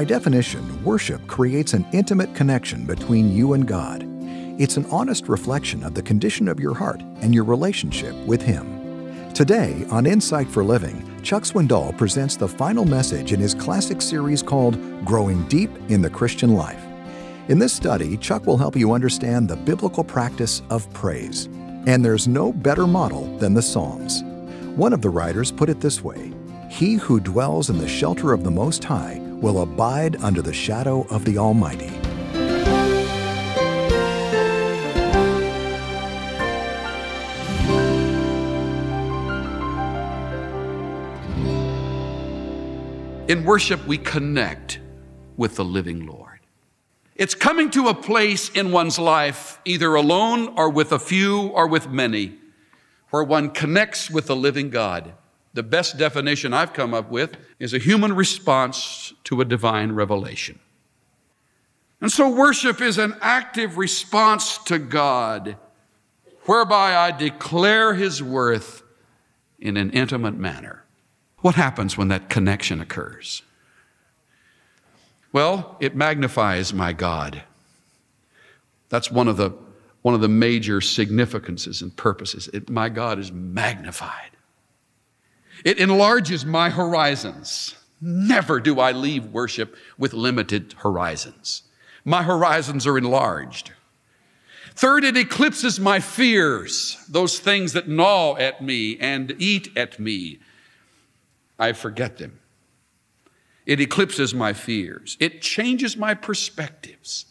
By definition, worship creates an intimate connection between you and God. It's an honest reflection of the condition of your heart and your relationship with Him. Today, on Insight for Living, Chuck Swindoll presents the final message in his classic series called Growing Deep in the Christian Life. In this study, Chuck will help you understand the biblical practice of praise. And there's no better model than the Psalms. One of the writers put it this way He who dwells in the shelter of the Most High will abide under the shadow of the Almighty. In worship, we connect with the living Lord. It's coming to a place in one's life, either alone or with a few or with many, where one connects with the living God. The best definition I've come up with is a human response to a divine revelation. And so, worship is an active response to God, whereby I declare His worth in an intimate manner. What happens when that connection occurs? Well, it magnifies my God. That's one of the, one of the major significances and purposes. It, my God is magnified. It enlarges my horizons. Never do I leave worship with limited horizons. My horizons are enlarged. Third, it eclipses my fears, those things that gnaw at me and eat at me I forget them. It eclipses my fears. It changes my perspectives.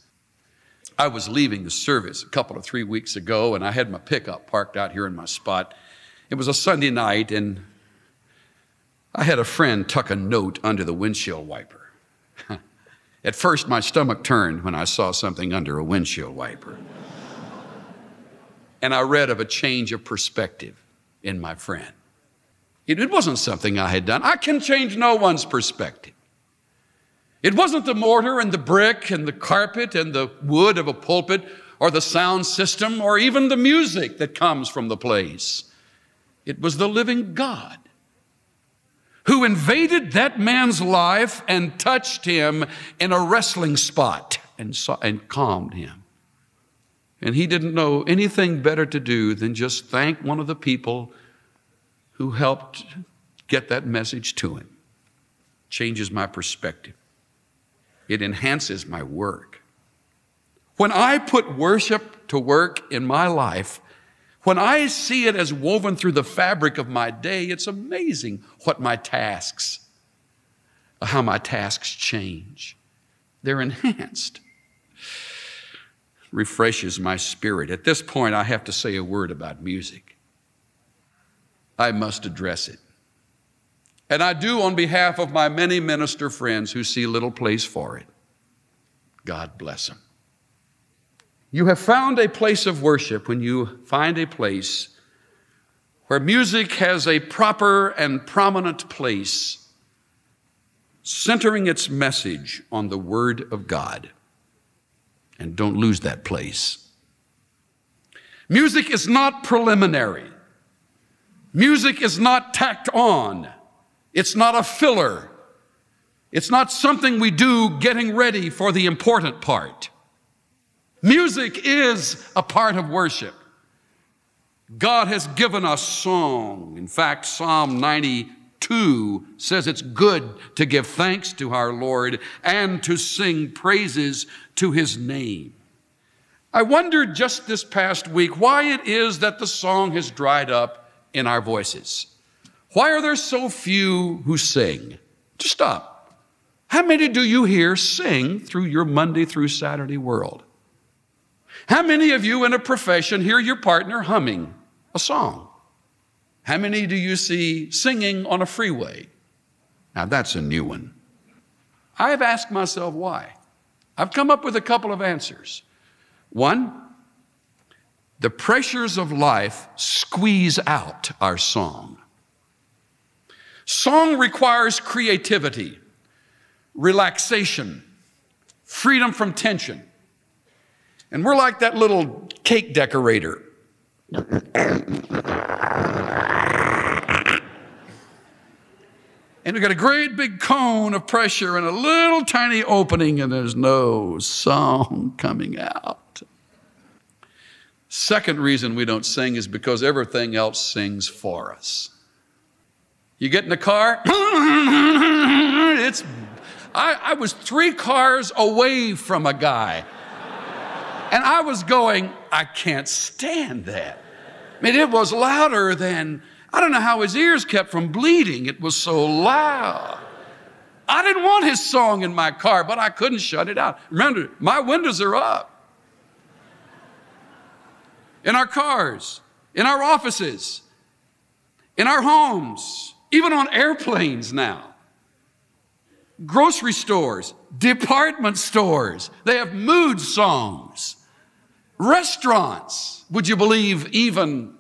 I was leaving the service a couple of three weeks ago, and I had my pickup parked out here in my spot. It was a Sunday night, and I had a friend tuck a note under the windshield wiper. At first, my stomach turned when I saw something under a windshield wiper. and I read of a change of perspective in my friend. It wasn't something I had done. I can change no one's perspective. It wasn't the mortar and the brick and the carpet and the wood of a pulpit or the sound system or even the music that comes from the place. It was the living God invaded that man's life and touched him in a wrestling spot and, saw, and calmed him. And he didn't know anything better to do than just thank one of the people who helped get that message to him. Changes my perspective, it enhances my work. When I put worship to work in my life, when I see it as woven through the fabric of my day, it's amazing what my tasks, how my tasks change. They're enhanced. Refreshes my spirit. At this point, I have to say a word about music. I must address it. And I do on behalf of my many minister friends who see little place for it. God bless them. You have found a place of worship when you find a place where music has a proper and prominent place, centering its message on the Word of God. And don't lose that place. Music is not preliminary. Music is not tacked on. It's not a filler. It's not something we do getting ready for the important part. Music is a part of worship. God has given us song. In fact, Psalm 92 says it's good to give thanks to our Lord and to sing praises to his name. I wondered just this past week why it is that the song has dried up in our voices. Why are there so few who sing? Just stop. How many do you hear sing through your Monday through Saturday world? How many of you in a profession hear your partner humming a song? How many do you see singing on a freeway? Now that's a new one. I've asked myself why. I've come up with a couple of answers. One, the pressures of life squeeze out our song. Song requires creativity, relaxation, freedom from tension. And we're like that little cake decorator. And we've got a great big cone of pressure and a little tiny opening, and there's no song coming out. Second reason we don't sing is because everything else sings for us. You get in the car, it's I, I was three cars away from a guy. And I was going, I can't stand that. I mean, it was louder than, I don't know how his ears kept from bleeding. It was so loud. I didn't want his song in my car, but I couldn't shut it out. Remember, my windows are up. In our cars, in our offices, in our homes, even on airplanes now grocery stores, department stores. They have mood songs. Restaurants, would you believe, even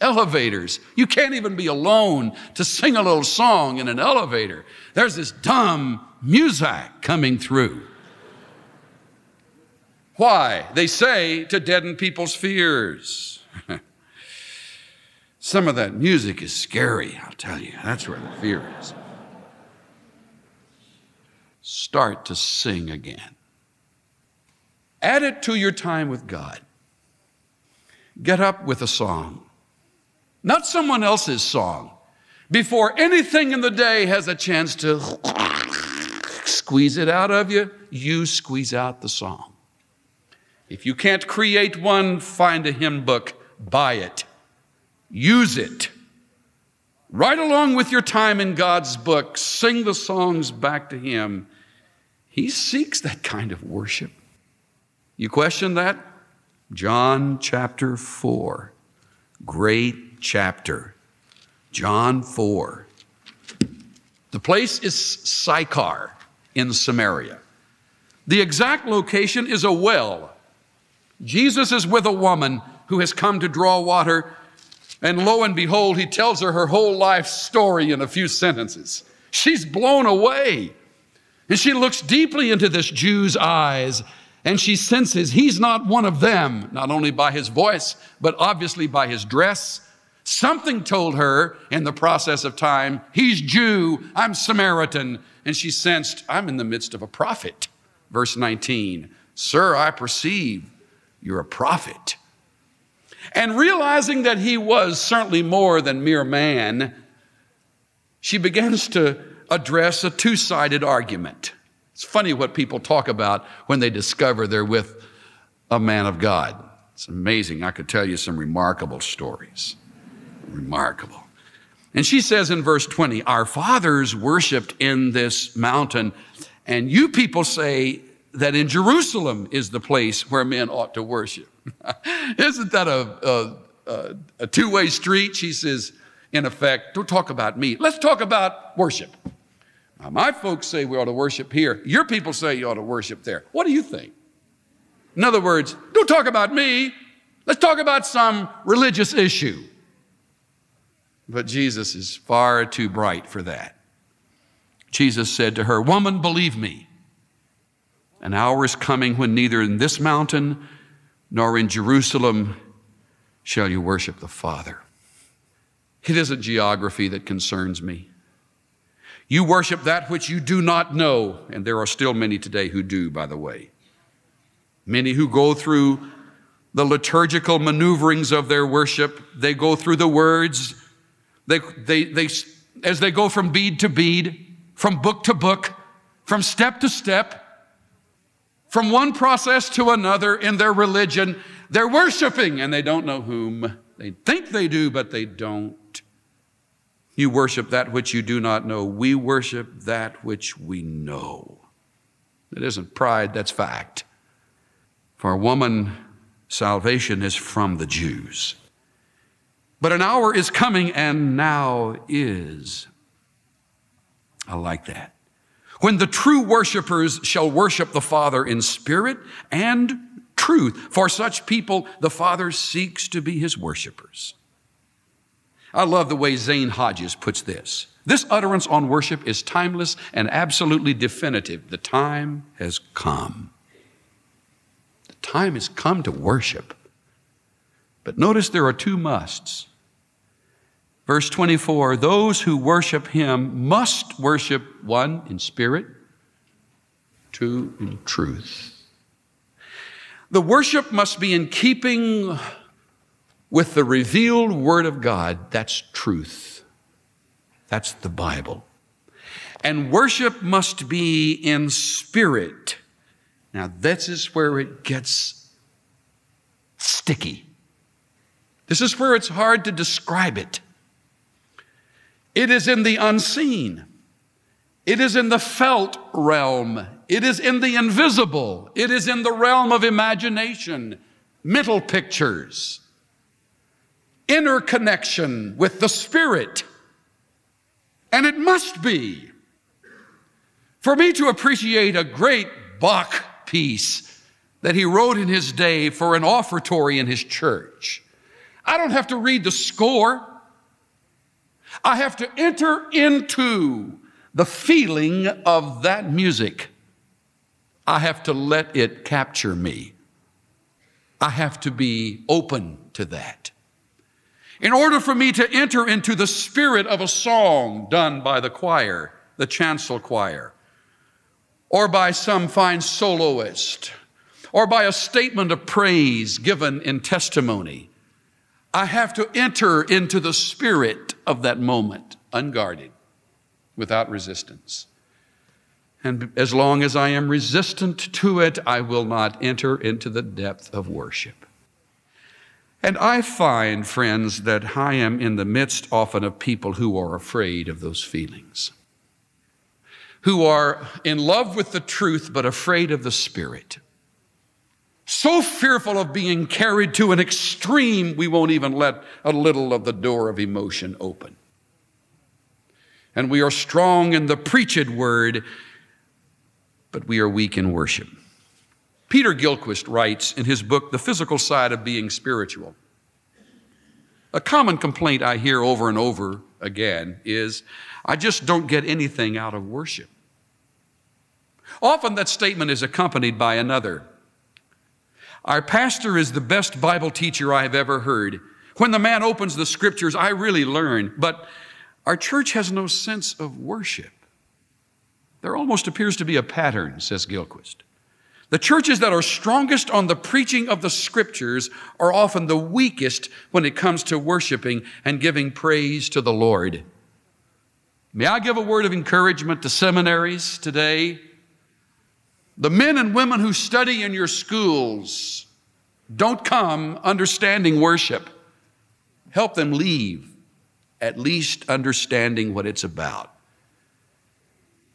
elevators. You can't even be alone to sing a little song in an elevator. There's this dumb music coming through. Why? They say to deaden people's fears. Some of that music is scary, I'll tell you. That's where the fear is start to sing again. Add it to your time with God. Get up with a song, not someone else's song. Before anything in the day has a chance to squeeze it out of you, you squeeze out the song. If you can't create one, find a hymn book, buy it, use it. Right along with your time in God's book, sing the songs back to Him he seeks that kind of worship. You question that? John chapter 4. Great chapter. John 4. The place is Sychar in Samaria. The exact location is a well. Jesus is with a woman who has come to draw water, and lo and behold, he tells her her whole life story in a few sentences. She's blown away. And she looks deeply into this Jew's eyes and she senses he's not one of them, not only by his voice, but obviously by his dress. Something told her in the process of time, he's Jew, I'm Samaritan. And she sensed, I'm in the midst of a prophet. Verse 19, Sir, I perceive you're a prophet. And realizing that he was certainly more than mere man, she begins to address a two sided argument. It's funny what people talk about when they discover they're with a man of God. It's amazing. I could tell you some remarkable stories. Remarkable. And she says in verse 20, Our fathers worshiped in this mountain, and you people say that in Jerusalem is the place where men ought to worship. Isn't that a, a, a two way street? She says, in effect, don't talk about me. Let's talk about worship. Now, my folks say we ought to worship here. Your people say you ought to worship there. What do you think? In other words, don't talk about me. Let's talk about some religious issue. But Jesus is far too bright for that. Jesus said to her, Woman, believe me. An hour is coming when neither in this mountain nor in Jerusalem shall you worship the Father. It isn't geography that concerns me. You worship that which you do not know, and there are still many today who do, by the way. Many who go through the liturgical maneuverings of their worship, they go through the words, they, they, they, as they go from bead to bead, from book to book, from step to step, from one process to another in their religion, they're worshiping and they don't know whom. They think they do, but they don't. You worship that which you do not know. We worship that which we know. It isn't pride, that's fact. For a woman, salvation is from the Jews. But an hour is coming, and now is. I like that. When the true worshipers shall worship the Father in spirit and truth. For such people, the Father seeks to be his worshipers. I love the way Zane Hodges puts this. This utterance on worship is timeless and absolutely definitive. The time has come. The time has come to worship. But notice there are two musts. Verse 24 those who worship him must worship one in spirit, two in truth. The worship must be in keeping with the revealed Word of God. That's truth. That's the Bible. And worship must be in spirit. Now, this is where it gets sticky. This is where it's hard to describe it. It is in the unseen. It is in the felt realm. It is in the invisible. It is in the realm of imagination, mental pictures, inner connection with the Spirit. And it must be. For me to appreciate a great Bach piece that he wrote in his day for an offertory in his church, I don't have to read the score. I have to enter into the feeling of that music. I have to let it capture me. I have to be open to that. In order for me to enter into the spirit of a song done by the choir, the chancel choir, or by some fine soloist, or by a statement of praise given in testimony, I have to enter into the spirit of that moment, unguarded, without resistance. And as long as I am resistant to it, I will not enter into the depth of worship. And I find, friends, that I am in the midst often of people who are afraid of those feelings, who are in love with the truth but afraid of the Spirit so fearful of being carried to an extreme, we won't even let a little of the door of emotion open. And we are strong in the preached word, but we are weak in worship. Peter Gillquist writes in his book, The Physical Side of Being Spiritual. A common complaint I hear over and over again is, I just don't get anything out of worship. Often that statement is accompanied by another. Our pastor is the best Bible teacher I have ever heard. When the man opens the scriptures, I really learn. But our church has no sense of worship. There almost appears to be a pattern, says Gillquist. The churches that are strongest on the preaching of the scriptures are often the weakest when it comes to worshiping and giving praise to the Lord. May I give a word of encouragement to seminaries today? The men and women who study in your schools don't come understanding worship. Help them leave at least understanding what it's about.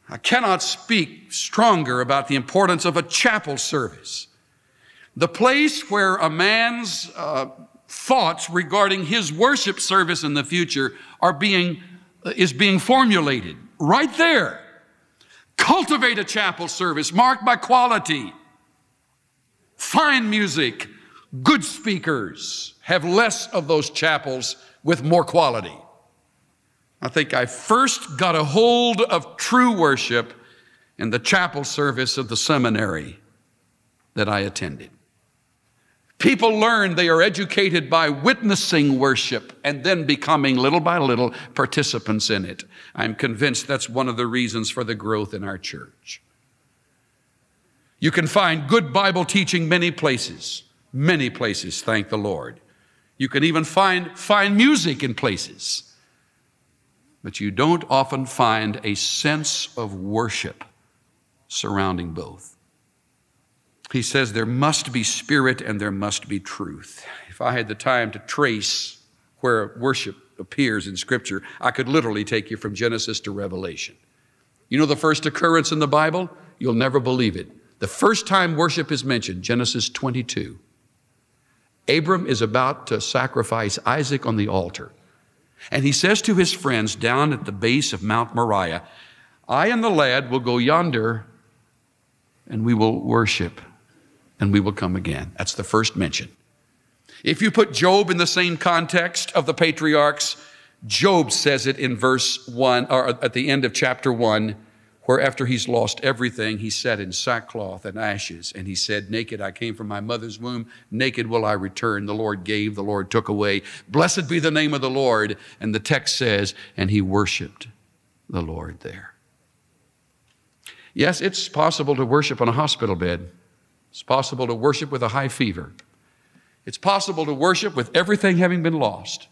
I cannot speak stronger about the importance of a chapel service. The place where a man's uh, thoughts regarding his worship service in the future are being, uh, is being formulated right there Cultivate a chapel service marked by quality, fine music, good speakers. Have less of those chapels with more quality. I think I first got a hold of true worship in the chapel service of the seminary that I attended. People learn they are educated by witnessing worship and then becoming little by little participants in it. I'm convinced that's one of the reasons for the growth in our church. You can find good Bible teaching many places, many places, thank the Lord. You can even find fine music in places. But you don't often find a sense of worship surrounding both. He says there must be spirit and there must be truth. If I had the time to trace where worship appears in Scripture, I could literally take you from Genesis to Revelation. You know the first occurrence in the Bible? You'll never believe it. The first time worship is mentioned, Genesis 22. Abram is about to sacrifice Isaac on the altar. And he says to his friends down at the base of Mount Moriah, I and the lad will go yonder and we will worship and we will come again. That's the first mention. If you put Job in the same context of the patriarchs, Job says it in verse 1 or at the end of chapter 1 where after he's lost everything, he sat in sackcloth and ashes, and he said, Naked I came from my mother's womb, naked will I return. The Lord gave, the Lord took away. Blessed be the name of the Lord. And the text says, And he worshiped the Lord there. Yes, it's possible to worship on a hospital bed. It's possible to worship with a high fever. It's possible to worship with everything having been lost.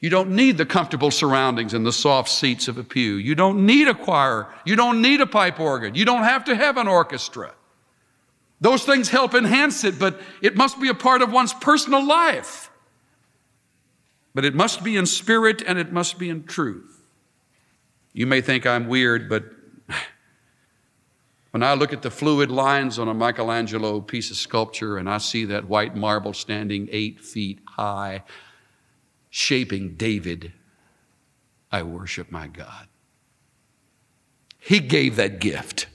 You don't need the comfortable surroundings and the soft seats of a pew. You don't need a choir. You don't need a pipe organ. You don't have to have an orchestra. Those things help enhance it, but it must be a part of one's personal life. But it must be in spirit and it must be in truth. You may think I'm weird, but when I look at the fluid lines on a Michelangelo piece of sculpture and I see that white marble standing eight feet high, shaping David, I worship my God. He gave that gift.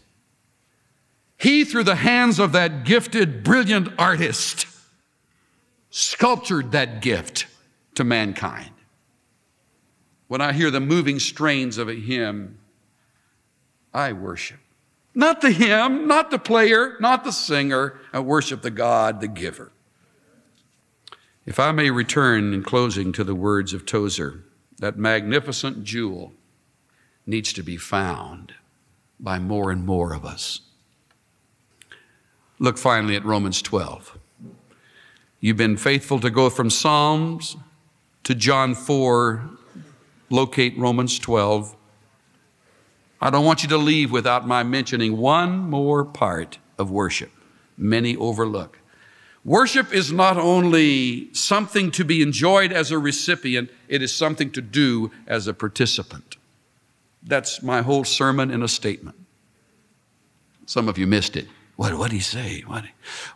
He, through the hands of that gifted, brilliant artist, sculptured that gift to mankind. When I hear the moving strains of a hymn, I worship. Not the hymn, not the player, not the singer. I worship the God, the giver. If I may return in closing to the words of Tozer, that magnificent jewel needs to be found by more and more of us. Look finally at Romans 12. You've been faithful to go from Psalms to John 4, locate Romans 12. I don't want you to leave without my mentioning one more part of worship many overlook. Worship is not only something to be enjoyed as a recipient, it is something to do as a participant. That's my whole sermon in a statement. Some of you missed it. What did he say? What?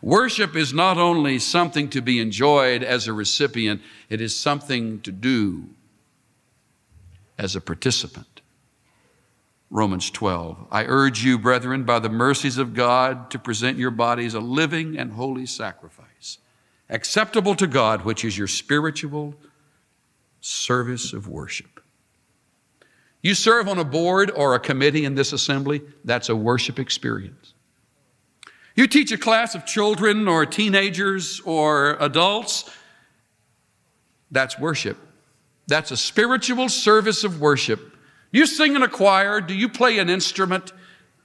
Worship is not only something to be enjoyed as a recipient, it is something to do as a participant. Romans 12. I urge you, brethren, by the mercies of God, to present your bodies a living and holy sacrifice, acceptable to God, which is your spiritual service of worship. You serve on a board or a committee in this assembly, that's a worship experience. You teach a class of children or teenagers or adults, that's worship. That's a spiritual service of worship you sing in a choir? Do you play an instrument?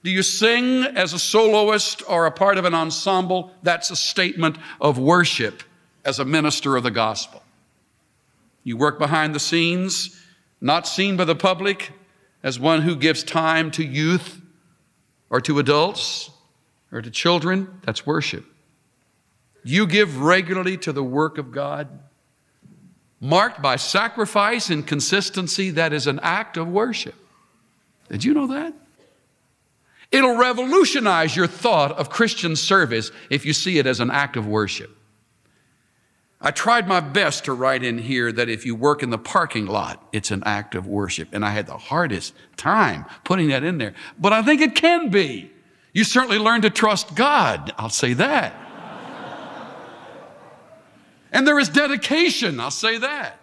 Do you sing as a soloist or a part of an ensemble? That's a statement of worship as a minister of the gospel. You work behind the scenes, not seen by the public, as one who gives time to youth or to adults or to children. That's worship. You give regularly to the work of God marked by sacrifice and consistency that is an act of worship. Did you know that? It'll revolutionize your thought of Christian service if you see it as an act of worship. I tried my best to write in here that if you work in the parking lot, it's an act of worship. And I had the hardest time putting that in there. But I think it can be. You certainly learn to trust God. I'll say that. And there is dedication, I'll say that.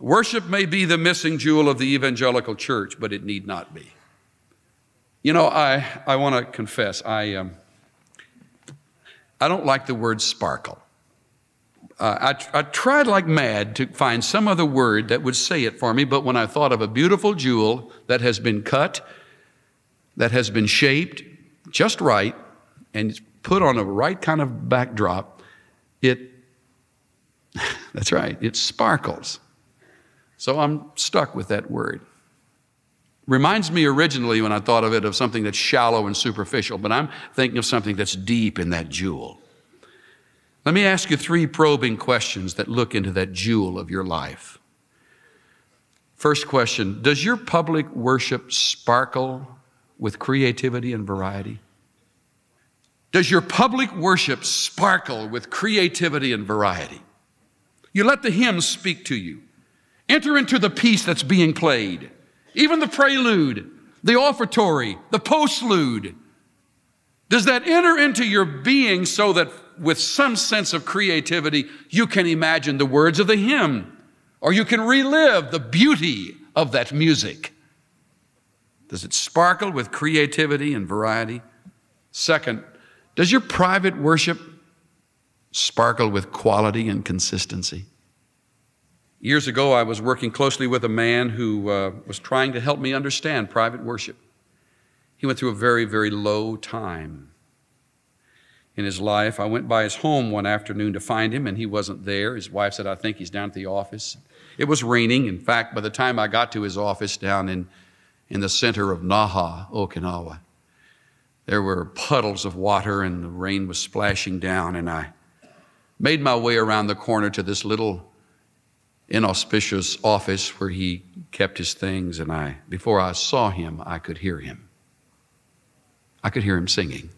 Worship may be the missing jewel of the evangelical church, but it need not be. You know, I, I want to confess, I, um, I don't like the word sparkle. Uh, I, I tried like mad to find some other word that would say it for me, but when I thought of a beautiful jewel that has been cut, that has been shaped just right, and put on a right kind of backdrop, it, that's right, it sparkles. So I'm stuck with that word. Reminds me originally when I thought of it of something that's shallow and superficial, but I'm thinking of something that's deep in that jewel. Let me ask you three probing questions that look into that jewel of your life. First question Does your public worship sparkle with creativity and variety? Does your public worship sparkle with creativity and variety? You let the hymns speak to you. Enter into the piece that's being played, even the prelude, the offertory, the postlude. Does that enter into your being so that with some sense of creativity, you can imagine the words of the hymn or you can relive the beauty of that music? Does it sparkle with creativity and variety? Second, does your private worship sparkle with quality and consistency? Years ago, I was working closely with a man who uh, was trying to help me understand private worship. He went through a very, very low time in his life. I went by his home one afternoon to find him, and he wasn't there. His wife said, I think he's down at the office. It was raining. In fact, by the time I got to his office down in, in the center of Naha, Okinawa, there were puddles of water and the rain was splashing down, and I made my way around the corner to this little inauspicious office where he kept his things, and I, before I saw him, I could hear him. I could hear him singing.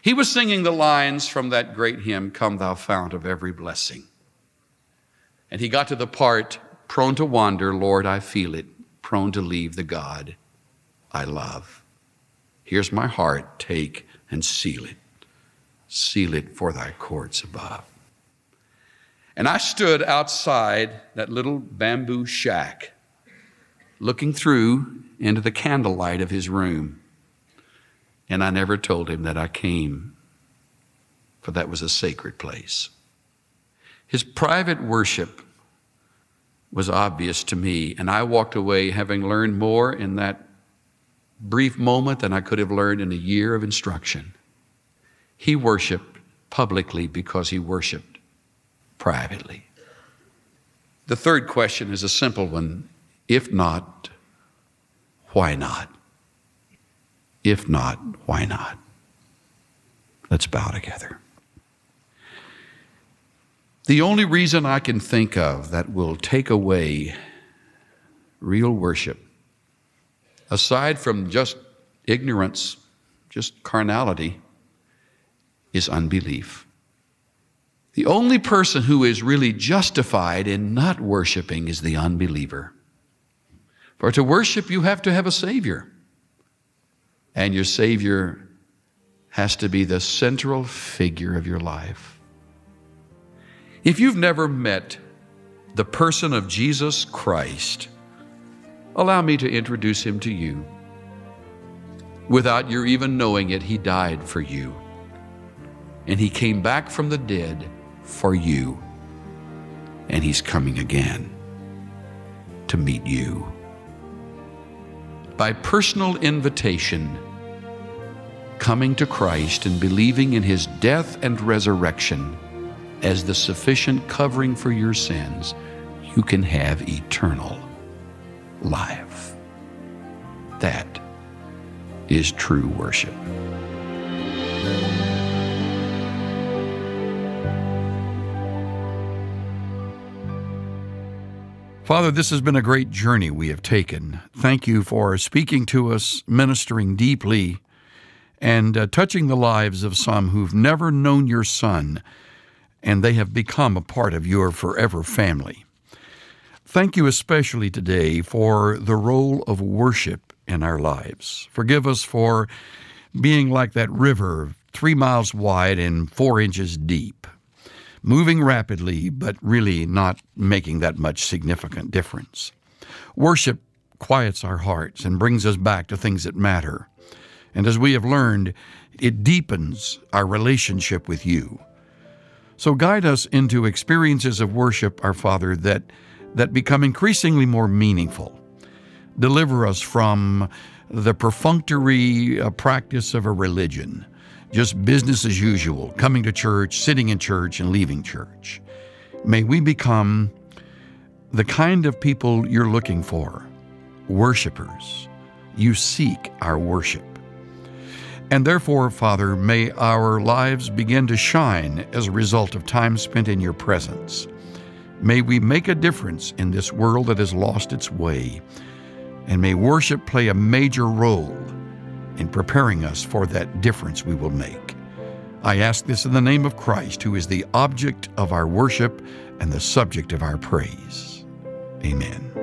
He was singing the lines from that great hymn, Come Thou Fount of Every Blessing. And he got to the part, prone to wander, Lord, I feel it, prone to leave the God I love. Here's my heart, take and seal it. Seal it for thy courts above. And I stood outside that little bamboo shack, looking through into the candlelight of his room. And I never told him that I came, for that was a sacred place. His private worship was obvious to me, and I walked away having learned more in that brief moment than I could have learned in a year of instruction. He worshiped publicly because he worshiped privately. The third question is a simple one. If not, why not? If not, why not? Let's bow together. The only reason I can think of that will take away real worship, aside from just ignorance, just carnality, is unbelief. The only person who is really justified in not worshiping is the unbeliever. For to worship, you have to have a Savior. And your Savior has to be the central figure of your life. If you've never met the person of Jesus Christ, allow me to introduce him to you. Without your even knowing it, he died for you. And he came back from the dead for you. And He's coming again to meet you. By personal invitation, coming to Christ and believing in His death and resurrection as the sufficient covering for your sins, you can have eternal life. That is true worship. Father, this has been a great journey we have taken. Thank you for speaking to us, ministering deeply, and uh, touching the lives of some who've never known your Son, and they have become a part of your forever family. Thank you especially today for the role of worship in our lives. Forgive us for being like that river, three miles wide and four inches deep moving rapidly, but really not making that much significant difference. Worship quiets our hearts and brings us back to things that matter. And as we have learned, it deepens our relationship with you. So guide us into experiences of worship, our Father, that, that become increasingly more meaningful. Deliver us from the perfunctory uh, practice of a religion just business as usual, coming to church, sitting in church, and leaving church. May we become the kind of people you're looking for worshipers. You seek our worship. And therefore, Father, may our lives begin to shine as a result of time spent in your presence. May we make a difference in this world that has lost its way. And may worship play a major role in preparing us for that difference we will make. I ask this in the name of Christ, who is the object of our worship and the subject of our praise. Amen.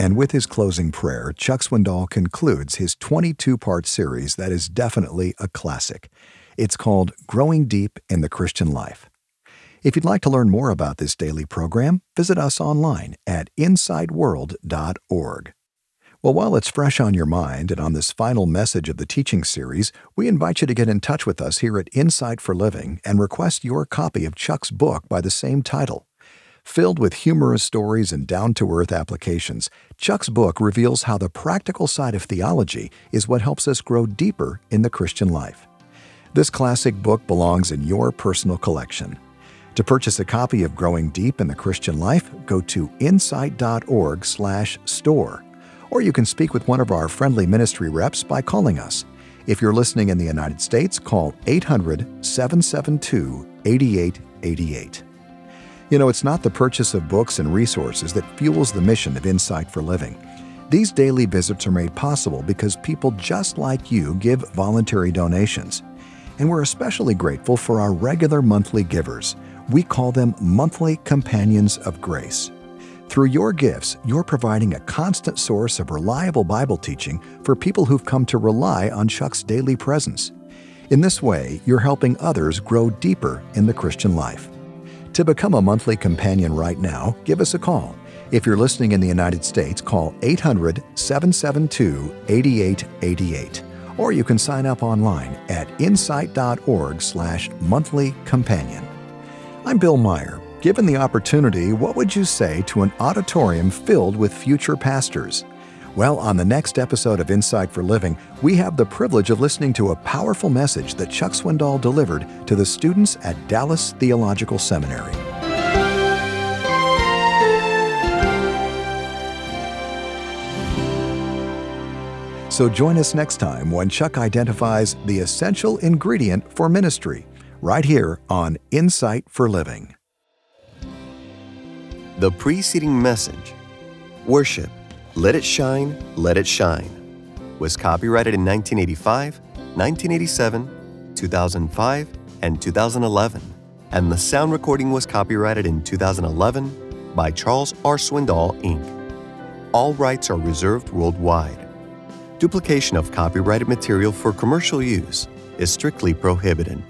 And with his closing prayer, Chuck Swindoll concludes his 22 part series that is definitely a classic. It's called Growing Deep in the Christian Life. If you'd like to learn more about this daily program, visit us online at insight.org. Well, while it's fresh on your mind and on this final message of the teaching series, we invite you to get in touch with us here at Insight for Living and request your copy of Chuck's book by the same title. Filled with humorous stories and down to earth applications, Chuck's book reveals how the practical side of theology is what helps us grow deeper in the Christian life. This classic book belongs in your personal collection. To purchase a copy of Growing Deep in the Christian Life, go to insight.org/store or you can speak with one of our friendly ministry reps by calling us. If you're listening in the United States, call 800 772 8888. You know, it's not the purchase of books and resources that fuels the mission of Insight for Living. These daily visits are made possible because people just like you give voluntary donations. And we're especially grateful for our regular monthly givers. We call them monthly companions of grace. Through your gifts, you're providing a constant source of reliable Bible teaching for people who've come to rely on Chuck's daily presence. In this way, you're helping others grow deeper in the Christian life. To become a monthly companion right now, give us a call. If you're listening in the United States, call 800 772 8888. Or you can sign up online at insight.org slash monthly companion. I'm Bill Meyer. Given the opportunity, what would you say to an auditorium filled with future pastors? Well, on the next episode of Insight for Living, we have the privilege of listening to a powerful message that Chuck Swindoll delivered to the students at Dallas Theological Seminary. So join us next time when Chuck identifies the essential ingredient for ministry, right here on Insight for Living. The preceding message, Worship, Let It Shine, Let It Shine, was copyrighted in 1985, 1987, 2005, and 2011, and the sound recording was copyrighted in 2011 by Charles R. Swindoll, Inc. All rights are reserved worldwide. Duplication of copyrighted material for commercial use is strictly prohibited.